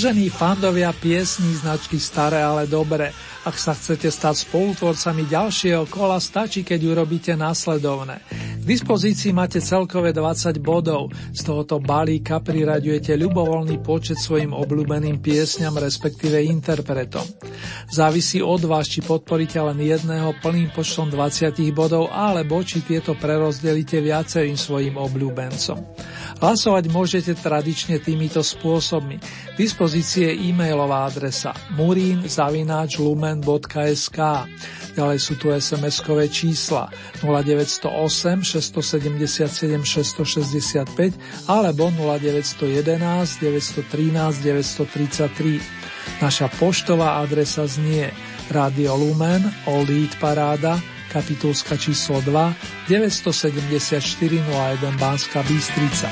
Vážení fandovia piesní značky Staré, ale dobré, ak sa chcete stať spolutvorcami ďalšieho kola, stačí, keď urobíte následovné. K dispozícii máte celkové 20 bodov, z tohoto balíka priraďujete ľubovoľný počet svojim obľúbeným piesňam, respektíve interpretom. Závisí od vás, či podporíte len jedného plným počtom 20 bodov, alebo či tieto prerozdelíte viacerým svojim obľúbencom. Hlasovať môžete tradične týmito spôsobmi. K dispozície je e-mailová adresa murin.lumen.sk Ďalej sú tu SMS-kové čísla 0908 677 665 alebo 0911 913 933. Naša poštová adresa znie Radio Lumen, Old Paráda, kapitulska číslo 2, 974 01 Banská Bystrica.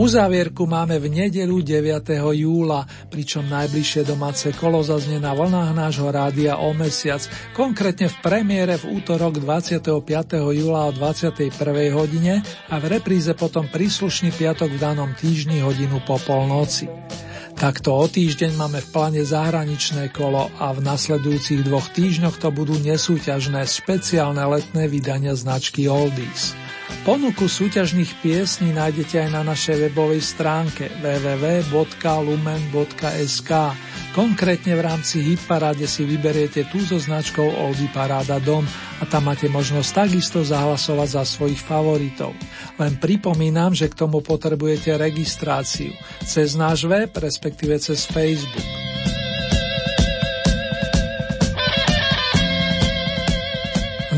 Uzávierku máme v nedelu 9. júla, pričom najbližšie domáce kolo zaznie na vlnách nášho rádia o mesiac, konkrétne v premiére v útorok 25. júla o 21. hodine a v repríze potom príslušný piatok v danom týždni hodinu po polnoci. Takto o týždeň máme v pláne zahraničné kolo a v nasledujúcich dvoch týždňoch to budú nesúťažné špeciálne letné vydania značky Oldies. Ponuku súťažných piesní nájdete aj na našej webovej stránke www.lumen.sk Konkrétne v rámci Hitparáde si vyberiete tú so značkou Oldy Paráda Dom a tam máte možnosť takisto zahlasovať za svojich favoritov. Len pripomínam, že k tomu potrebujete registráciu cez náš web, respektíve cez Facebook.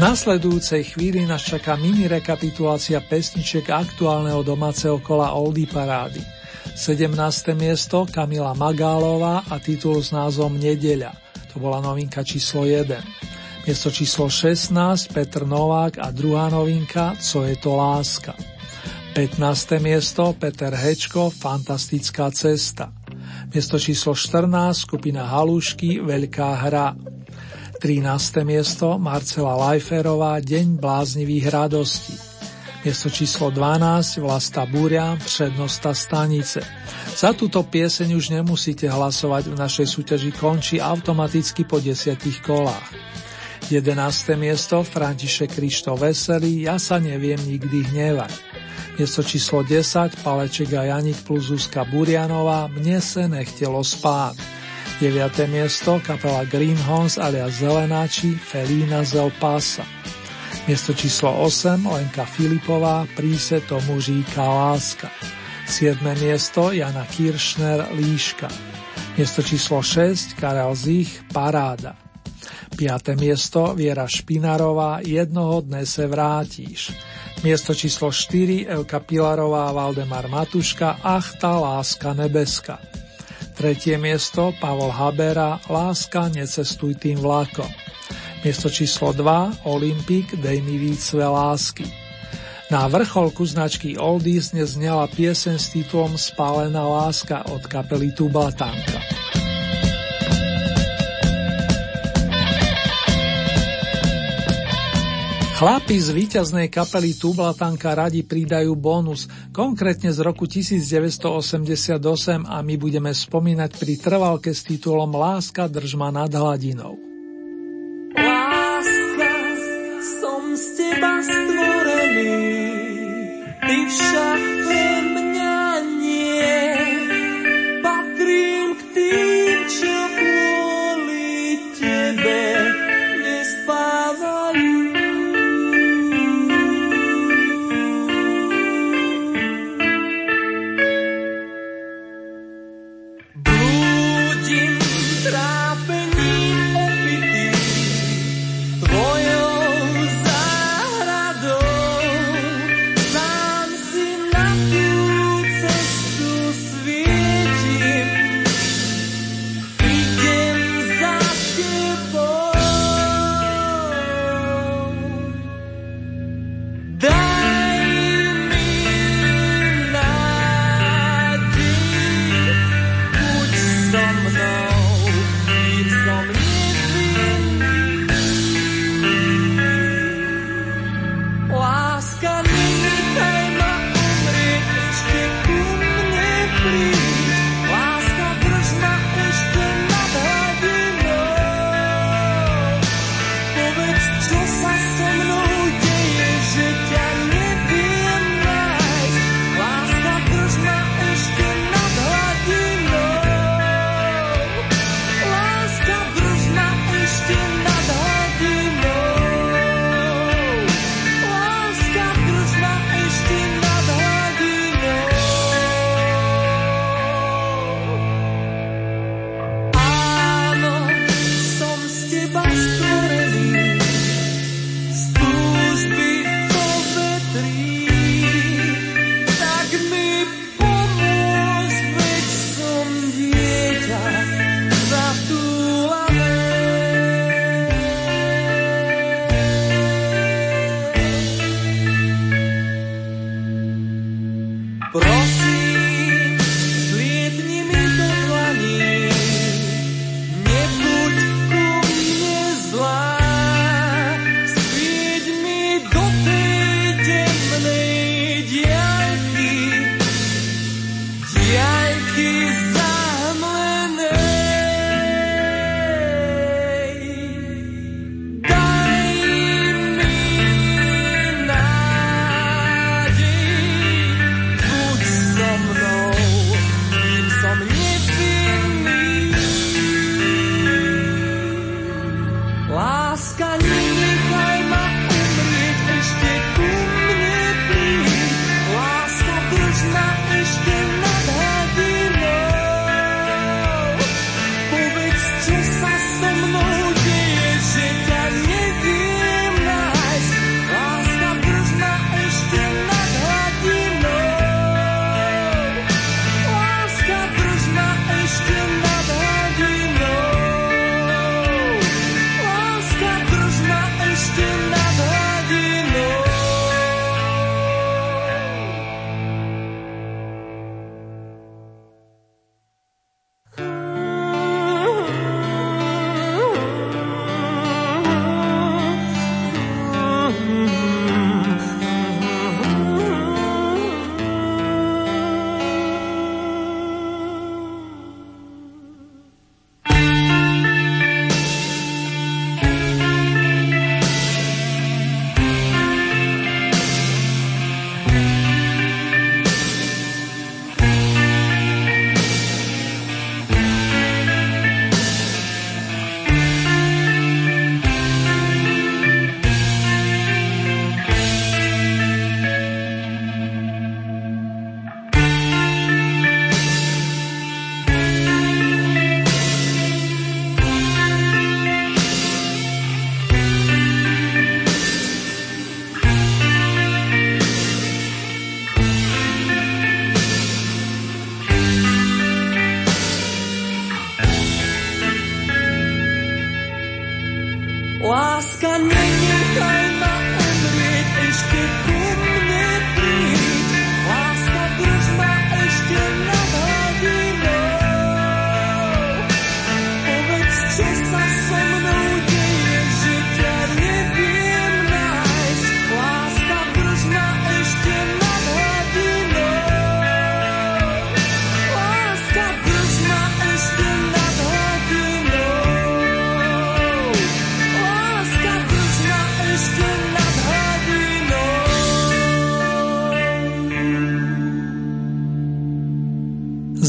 Nasledujúcej chvíli nás čaká mini rekapitulácia pesničiek aktuálneho domáceho kola Oldy Parády. 17. miesto Kamila Magálová a titul s názvom Nedeľa. To bola novinka číslo 1. Miesto číslo 16 Petr Novák a druhá novinka Co je to láska. 15. miesto Peter Hečko Fantastická cesta. Miesto číslo 14 skupina Halušky Veľká hra. 13. miesto Marcela Lajferová Deň bláznivých radostí. Miesto číslo 12 Vlasta Búria, prednosta stanice. Za túto pieseň už nemusíte hlasovať, v našej súťaži končí automaticky po desiatich kolách. 11. miesto František Krišto Veselý, ja sa neviem nikdy hnevať. Miesto číslo 10 Paleček a Janik plus Zuzka Burianová, mne se nechtelo spát. 9. miesto kapela Greenhorns alias Zelenáči Felína Zelpasa. Miesto číslo 8 Lenka Filipová, príse tomu říká láska. 7. miesto Jana Kiršner Líška. Miesto číslo 6 Karel Zich Paráda. 5. miesto Viera Špinarová Jednoho dne se vrátíš. Miesto číslo 4 Elka Pilarová Valdemar Matuška Ach tá láska nebeska. Tretie miesto Pavol Habera Láska necestuj tým vlakom. Miesto číslo 2 Olympik Dej mi víc své lásky. Na vrcholku značky Oldies dnes znela piesen s titulom Spálená láska od kapely Tublatanka. Chlapi z víťaznej kapely Tublatanka radi pridajú bonus, konkrétne z roku 1988 a my budeme spomínať pri trvalke s titulom Láska držma nad hladinou. teba stvorený, ty však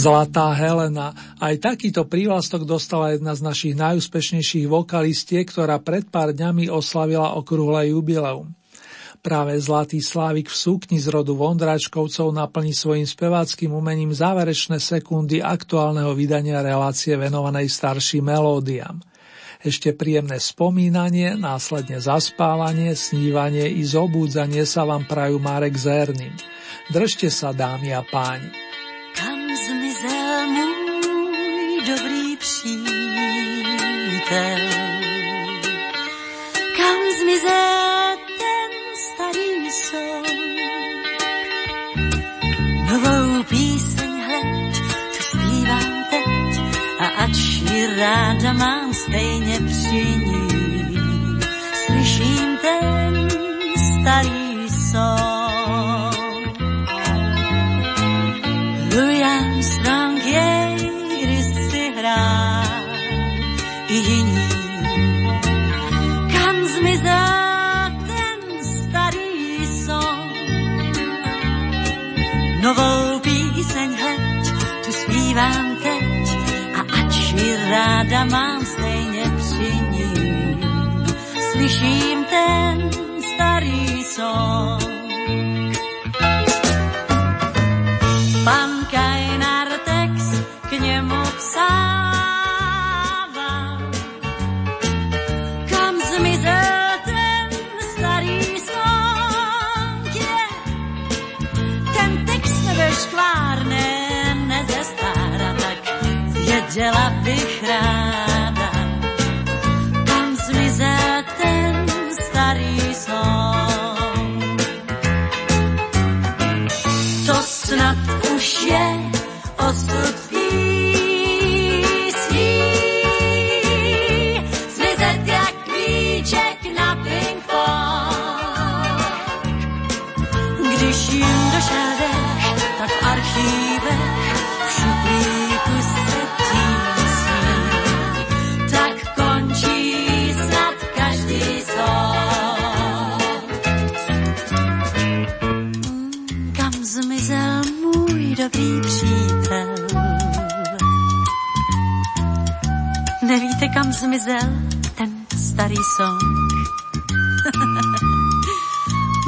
Zlatá Helena. Aj takýto prívlastok dostala jedna z našich najúspešnejších vokalistiek, ktorá pred pár dňami oslavila okrúhle jubileum. Práve Zlatý Slávik v súkni z rodu Vondračkovcov naplní svojim speváckým umením záverečné sekundy aktuálneho vydania relácie venovanej starším melódiám. Ešte príjemné spomínanie, následne zaspávanie, snívanie i zobúdzanie sa vám prajú Marek Zernin. Držte sa, dámy a páni. Kam přítel? Kam zmizel ten starý son? Novou píseň hleď, tu zpívám teď a ač ji ráda mám stejně při ráda mám stejně při ní. Slyším ten starý son. Pan Kajnar text k němu psával. Věděla bych ráda. Nevíte, kam zmizel ten starý song?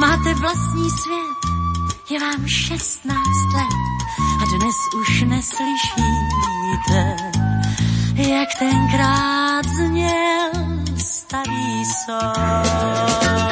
[laughs] Máte vlastní svět, je vám 16 let a dnes už neslyšíte, jak tenkrát zněl starý song.